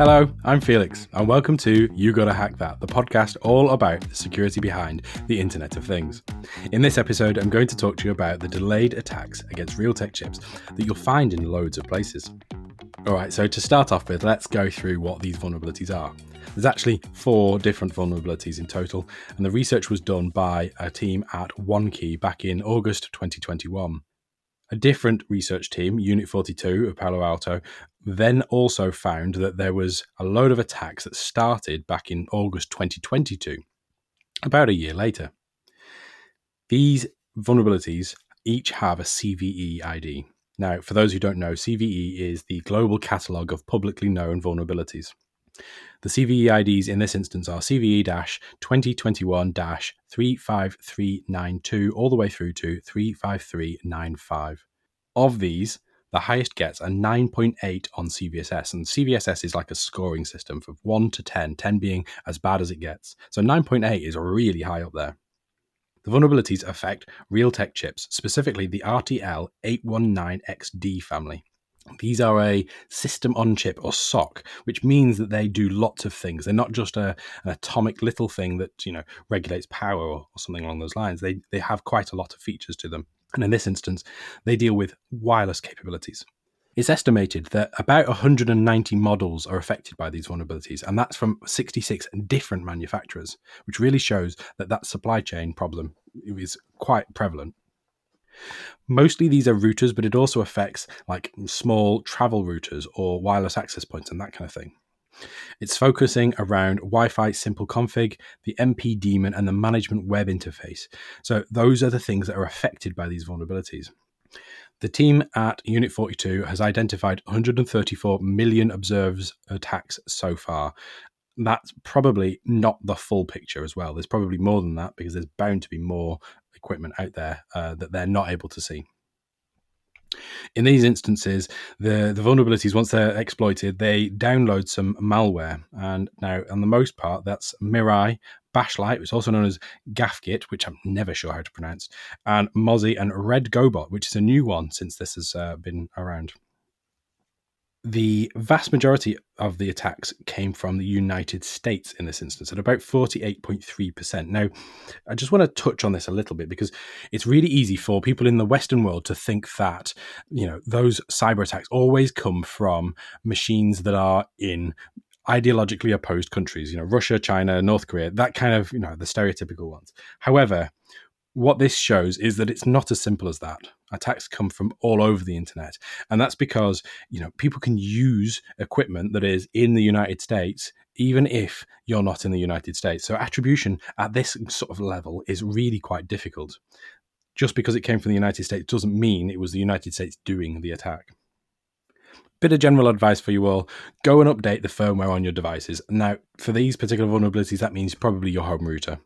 Hello, I'm Felix, and welcome to You Gotta Hack That, the podcast all about the security behind the Internet of Things. In this episode, I'm going to talk to you about the delayed attacks against Realtek chips that you'll find in loads of places. Alright, so to start off with, let's go through what these vulnerabilities are. There's actually four different vulnerabilities in total, and the research was done by a team at OneKey back in August 2021. A different research team, Unit 42 of Palo Alto, then also found that there was a load of attacks that started back in August 2022, about a year later. These vulnerabilities each have a CVE ID. Now, for those who don't know, CVE is the global catalogue of publicly known vulnerabilities. The CVE IDs in this instance are CVE 2021 35392 all the way through to 35395. Of these, the highest gets a 9.8 on CVSS, and CVSS is like a scoring system from 1 to 10, 10 being as bad as it gets. So 9.8 is really high up there. The vulnerabilities affect Realtek chips, specifically the RTL 819XD family. These are a system on chip or SOC, which means that they do lots of things. They're not just a, an atomic little thing that you know regulates power or, or something along those lines. They they have quite a lot of features to them. And in this instance, they deal with wireless capabilities. It's estimated that about 190 models are affected by these vulnerabilities, and that's from 66 different manufacturers, which really shows that that supply chain problem is quite prevalent. Mostly these are routers, but it also affects like small travel routers or wireless access points and that kind of thing. It's focusing around Wi Fi simple config, the MP daemon, and the management web interface. So, those are the things that are affected by these vulnerabilities. The team at Unit 42 has identified 134 million observed attacks so far. That's probably not the full picture as well. There's probably more than that because there's bound to be more equipment out there uh, that they're not able to see. In these instances, the, the vulnerabilities, once they're exploited, they download some malware. And now, on the most part, that's Mirai, Bashlight, which is also known as Gafgyt, which I'm never sure how to pronounce, and Mozi and RedGoBot, which is a new one since this has uh, been around the vast majority of the attacks came from the United States in this instance at about 48.3%. Now, I just want to touch on this a little bit because it's really easy for people in the Western world to think that, you know, those cyber attacks always come from machines that are in ideologically opposed countries, you know, Russia, China, North Korea, that kind of, you know, the stereotypical ones. However, what this shows is that it's not as simple as that. Attacks come from all over the internet, and that's because you know people can use equipment that is in the United States even if you're not in the United States. So attribution at this sort of level is really quite difficult. Just because it came from the United States doesn't mean it was the United States doing the attack. Bit of general advice for you all go and update the firmware on your devices. Now, for these particular vulnerabilities, that means probably your home router.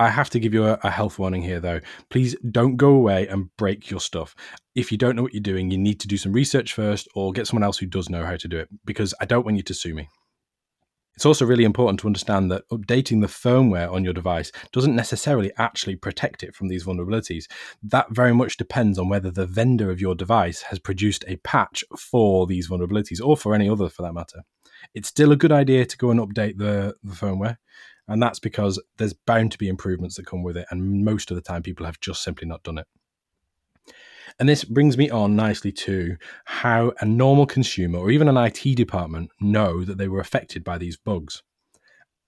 I have to give you a, a, health warning here, though. Please don't go away and break your stuff. If you don't know what you're doing, you need to do some research first or get someone else who does know how to do it because I don't want you to sue me. It's also really important to understand that updating the firmware on your device doesn't necessarily actually protect it from these vulnerabilities. That very much depends on whether the vendor of your device has produced a patch for these vulnerabilities or for any other for that matter. It's still a good idea to go and update the, the firmware and that's because there's bound to be improvements that come with it. And most of the time, people have just simply not done it. And this brings me on nicely to how a normal consumer or even an IT department know that they were affected by these bugs.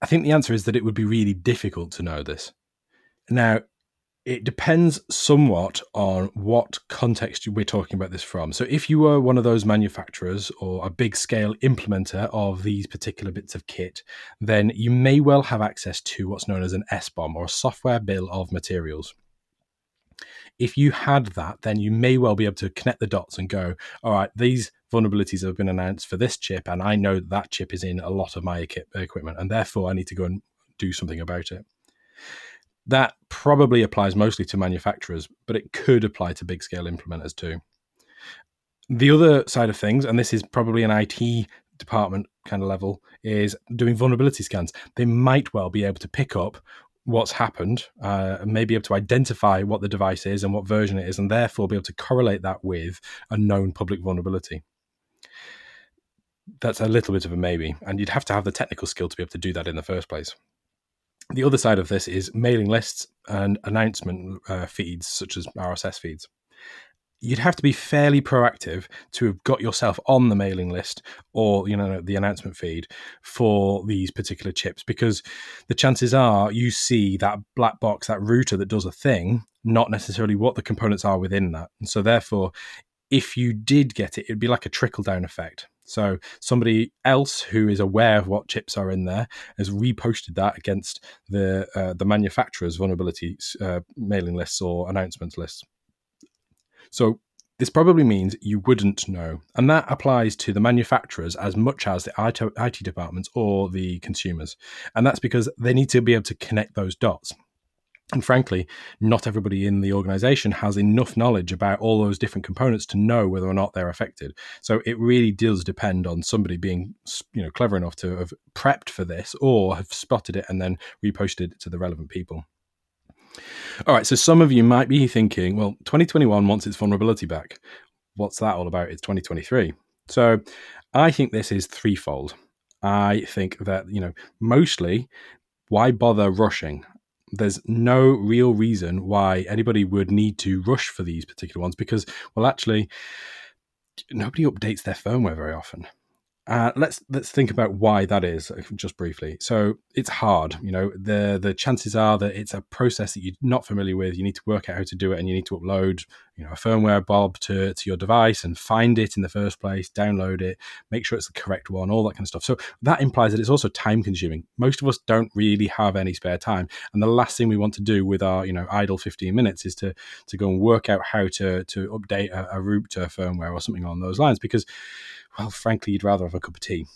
I think the answer is that it would be really difficult to know this. Now, it depends somewhat on what context we're talking about this from. So, if you were one of those manufacturers or a big scale implementer of these particular bits of kit, then you may well have access to what's known as an SBOM or a software bill of materials. If you had that, then you may well be able to connect the dots and go, all right, these vulnerabilities have been announced for this chip, and I know that, that chip is in a lot of my equipment, and therefore I need to go and do something about it. That probably applies mostly to manufacturers, but it could apply to big scale implementers too. The other side of things, and this is probably an IT department kind of level, is doing vulnerability scans. They might well be able to pick up what's happened, uh, may be able to identify what the device is and what version it is, and therefore be able to correlate that with a known public vulnerability that's a little bit of a maybe, and you'd have to have the technical skill to be able to do that in the first place. The other side of this is mailing lists and announcement uh, feeds, such as RSS feeds. You'd have to be fairly proactive to have got yourself on the mailing list or you know the announcement feed for these particular chips because the chances are you see that black box that router that does a thing not necessarily what the components are within that. And so therefore if you did get it it'd be like a trickle down effect so somebody else who is aware of what chips are in there has reposted that against the uh, the manufacturer's vulnerability uh, mailing lists or announcement lists so this probably means you wouldn't know. And that applies to the manufacturers as much as the IT departments or the consumers. And that's because they need to be able to connect those dots. And frankly, not everybody in the organization has enough knowledge about all those different components to know whether or not they're affected. So it really does depend on somebody being, you know, clever enough to have prepped for this or have spotted it and then reposted it to the relevant people. All right, so some of you might be thinking, well, 2021 wants its vulnerability back. What's that all about? It's 2023. So I think this is threefold. I think that, you know, mostly why bother rushing? There's no real reason why anybody would need to rush for these particular ones because, well, actually, nobody updates their firmware very often. Uh, let's let's think about why that is uh, just briefly. So it's hard, you know. the The chances are that it's a process that you're not familiar with. You need to work out how to do it, and you need to upload, you know, a firmware blob to to your device and find it in the first place, download it, make sure it's the correct one, all that kind of stuff. So that implies that it's also time consuming. Most of us don't really have any spare time, and the last thing we want to do with our you know idle 15 minutes is to to go and work out how to to update a, a root to a firmware or something along those lines because well, frankly, you'd rather have a cup of tea.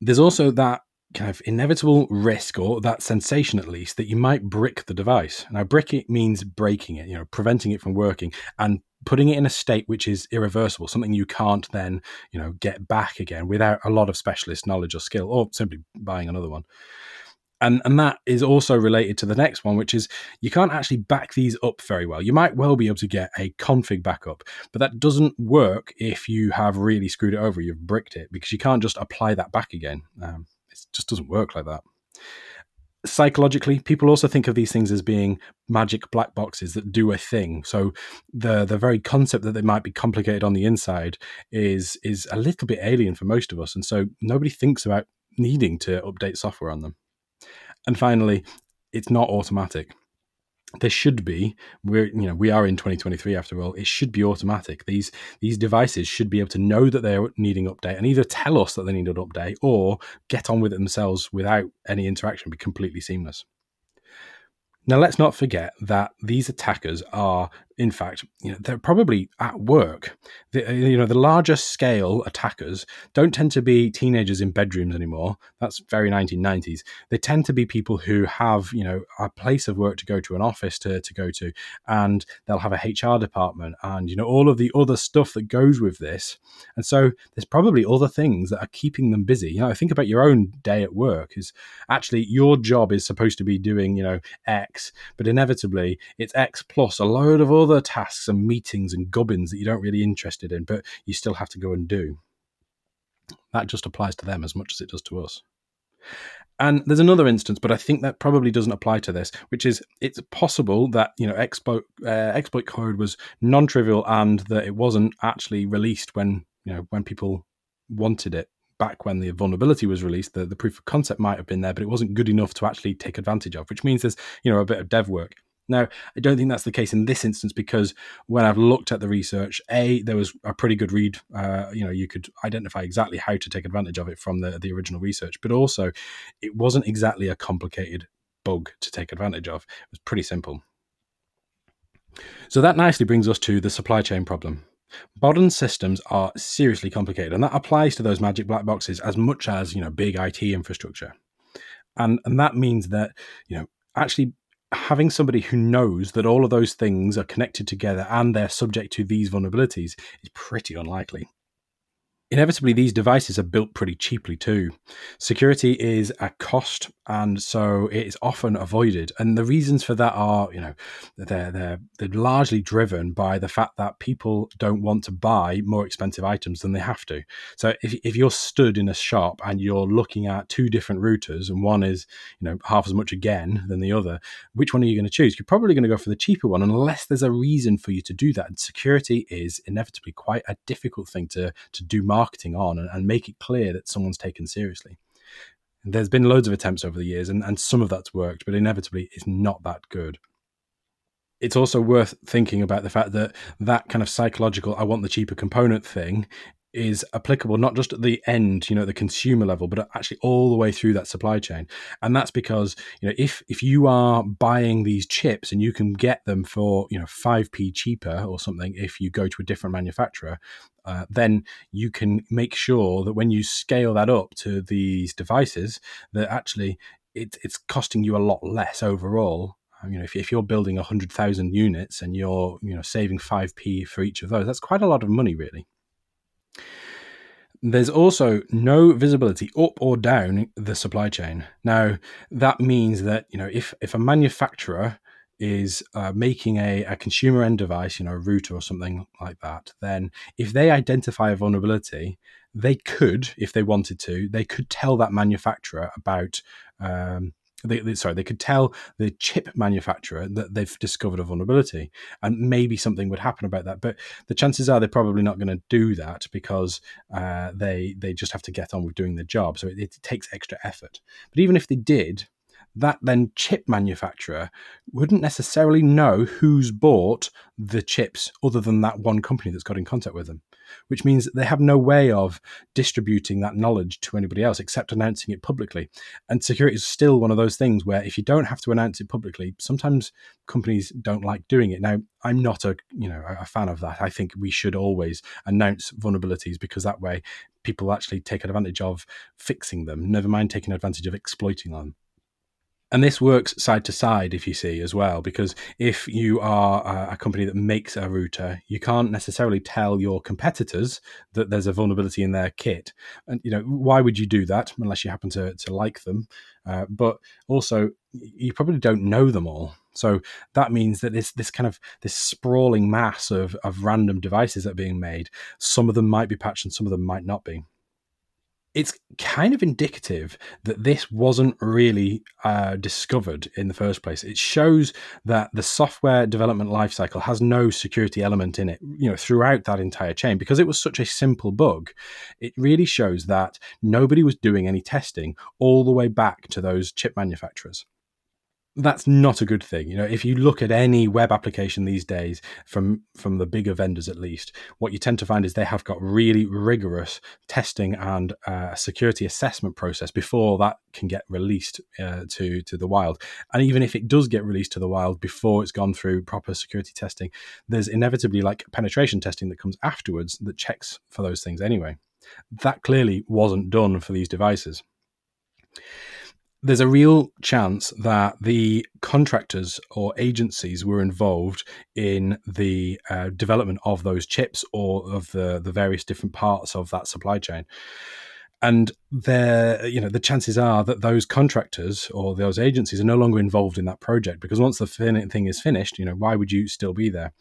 There's also that kind of inevitable risk, or that sensation at least, that you might brick the device. Now, brick it means breaking it, you know, preventing it from working and putting it in a state which is irreversible, something you can't then, you know, get back again without a lot of specialist knowledge or skill, or simply buying another one and and that is also related to the next one which is you can't actually back these up very well. You might well be able to get a config backup but that doesn't work if you have really screwed it over you've bricked it because you can't just apply that back again. Um, it just doesn't work like that. Psychologically people also think of these things as being magic black boxes that do a thing. So the the very concept that they might be complicated on the inside is is a little bit alien for most of us and so nobody thinks about needing to update software on them and finally, it's not automatic. There should be. We're you know we are in 2023 after all. It should be automatic. These these devices should be able to know that they're needing update and either tell us that they need an update or get on with it themselves without any interaction. Be completely seamless. Now, let's not forget that these attackers are in fact, you know, they're probably at work. The, uh, you know, the larger scale attackers don't tend to be teenagers in bedrooms anymore. That's very 1990s. They tend to be people who have, you know, a place of work to go to, an office to, to go to, and they'll have a HR department and, you know, all of the other stuff that goes with this. And so there's probably other things that are keeping them busy. You know, think about your own day at work is actually your job is supposed to be doing, you know, X, but inevitably it's X plus a load of other other tasks and meetings and gubbins that you don't really interested in, but you still have to go and do. That just applies to them as much as it does to us. And there's another instance, but I think that probably doesn't apply to this, which is it's possible that you know exploit uh, exploit code was non-trivial and that it wasn't actually released when you know when people wanted it back when the vulnerability was released. The, the proof of concept might have been there, but it wasn't good enough to actually take advantage of, which means there's you know a bit of dev work. Now, I don't think that's the case in this instance because when I've looked at the research, a there was a pretty good read. Uh, you know, you could identify exactly how to take advantage of it from the the original research, but also it wasn't exactly a complicated bug to take advantage of. It was pretty simple. So that nicely brings us to the supply chain problem. Modern systems are seriously complicated, and that applies to those magic black boxes as much as you know big IT infrastructure. And and that means that you know actually having somebody who knows that all of those things are connected together and they're subject to these vulnerabilities is pretty unlikely. Inevitably these devices are built pretty cheaply too. Security is a cost and so it is often avoided. And the reasons for that are you know they're they're, they're largely driven by the fact that people don't want to buy more expensive items than they have to. So if, if you're stood in a shop and you're looking at two different routers and one is you know half as much again than the other which one are you going to choose? You're probably going to go for the cheaper one unless there's a reason for you to do that. And security is inevitably quite a difficult thing to to do marketing on and, and make it clear that someone's taken seriously. There's been loads of attempts over the years, and, and some of that's worked, but inevitably it's not that good. It's also worth thinking about the fact that that kind of psychological, I want the cheaper component thing is applicable not just at the end you know at the consumer level but actually all the way through that supply chain. And that's because you know if if you are buying these chips and you can get them for you know 5p cheaper or something if you go to a different manufacturer uh, then you can make sure that when you scale that up to these devices that actually it, it's costing you a lot less overall. You know if, if you're building 100000 units and you're you know saving 5p for each of those that's quite a lot of money really there's also no visibility up or down the supply chain. Now, that means that, you know, if, if a manufacturer is uh, making a, a consumer end device, you know, a router or something like that, then if they identify a vulnerability, they could, if they wanted to, they could tell that manufacturer about um, they, they, sorry, they could tell the chip manufacturer that they've discovered a vulnerability, and maybe something would happen about that. But the chances are they're probably not going to do that because uh, they they just have to get on with doing the job. So it, it takes extra effort. But even if they did, that then chip manufacturer wouldn't necessarily know who's bought the chips other than that one company that's got in contact with them which means they have no way of distributing that knowledge to anybody else except announcing it publicly. And security is still one of those things where if you don't have to announce it publicly, sometimes companies don't like doing it. Now, I'm not a you know a fan of that. I think we should always announce vulnerabilities because that way people actually take advantage of fixing them, never mind taking advantage of exploiting them and this works side to side if you see as well because if you are a company that makes a router you can't necessarily tell your competitors that there's a vulnerability in their kit. And you know why would you do that unless you happen to, to like them? Uh, but also you probably don't know them all. So that means that this this kind of this sprawling mass of, of random devices that are being made some of them might be patched and some of them might not be it's kind of indicative that this wasn't really uh, discovered in the first place. It shows that the software development lifecycle has no security element in it, you know, throughout that entire chain because it was such a simple bug. It really shows that nobody was doing any testing all the way back to those chip manufacturers that's not a good thing. You know, if you look at any web application these days from from the bigger vendors at least, what you tend to find is they have got really rigorous testing and uh, security assessment process before that can get released uh, to to the wild. And even if it does get released to the wild before it's gone through proper security testing, there's inevitably like penetration testing that comes afterwards that checks for those things anyway. That clearly wasn't done for these devices there's a real chance that the contractors or agencies were involved in the uh, development of those chips or of the the various different parts of that supply chain. And there you know the chances are that those contractors or those agencies are no longer involved in that project because once the fin- thing is finished you know why would you still be there?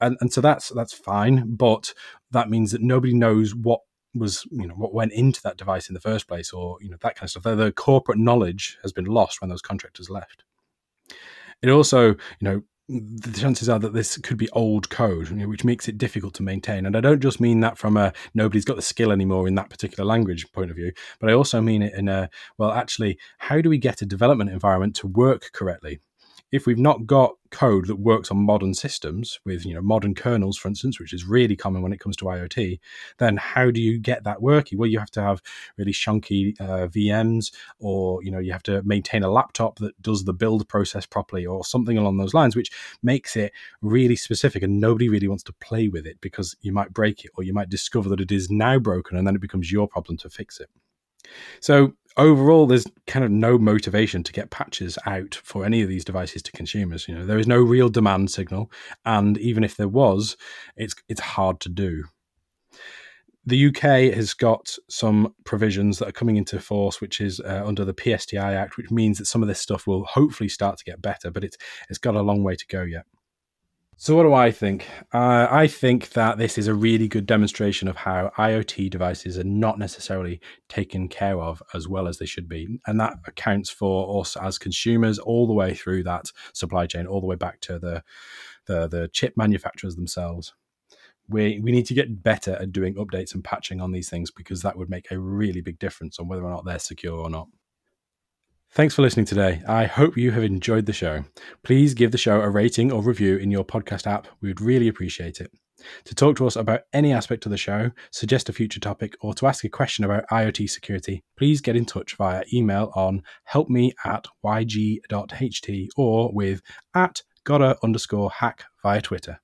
And, and so that's that's fine but that means that nobody knows what was you know what went into that device in the first place or you know that kind of stuff the, the corporate knowledge has been lost when those contractors left it also you know the chances are that this could be old code, which makes it difficult to maintain. And I don't just mean that from a nobody's got the skill anymore in that particular language point of view, but I also mean it in a well, actually, how do we get a development environment to work correctly? If we've not got code that works on modern systems with you know modern kernels for instance which is really common when it comes to iot then how do you get that working? Well you have to have really chunky uh, vms or you know you have to maintain a laptop that does the build process properly or something along those lines which makes it really specific and nobody really wants to play with it because you might break it or you might discover that it is now broken and then it becomes your problem to fix it so overall, there's kind of no motivation to get patches out for any of these devices to consumers. You know, there is no real demand signal, and even if there was, it's it's hard to do. the UK has got some provisions that are coming into force, which is uh, under the PSTI Act, which means that some of this stuff will hopefully start to get better, but it's it's got a long way to go yet. So, what do I think? Uh, I think that this is a really good demonstration of how IoT devices are not necessarily taken care of as well as they should be. And that accounts for us as consumers all the way through that supply chain, all the way back to the, the, the chip manufacturers themselves we we need to get better at doing updates and patching on these things because that would make a really big difference on whether or not they're secure or not. Thanks for listening today. I hope you have enjoyed the show. Please give the show a rating or review in your podcast app. We would really appreciate it. To talk to us about any aspect of the show, suggest a future topic, or to ask a question about IoT security, please get in touch via email on helpme at yg.ht or with at gotta underscore hack via Twitter.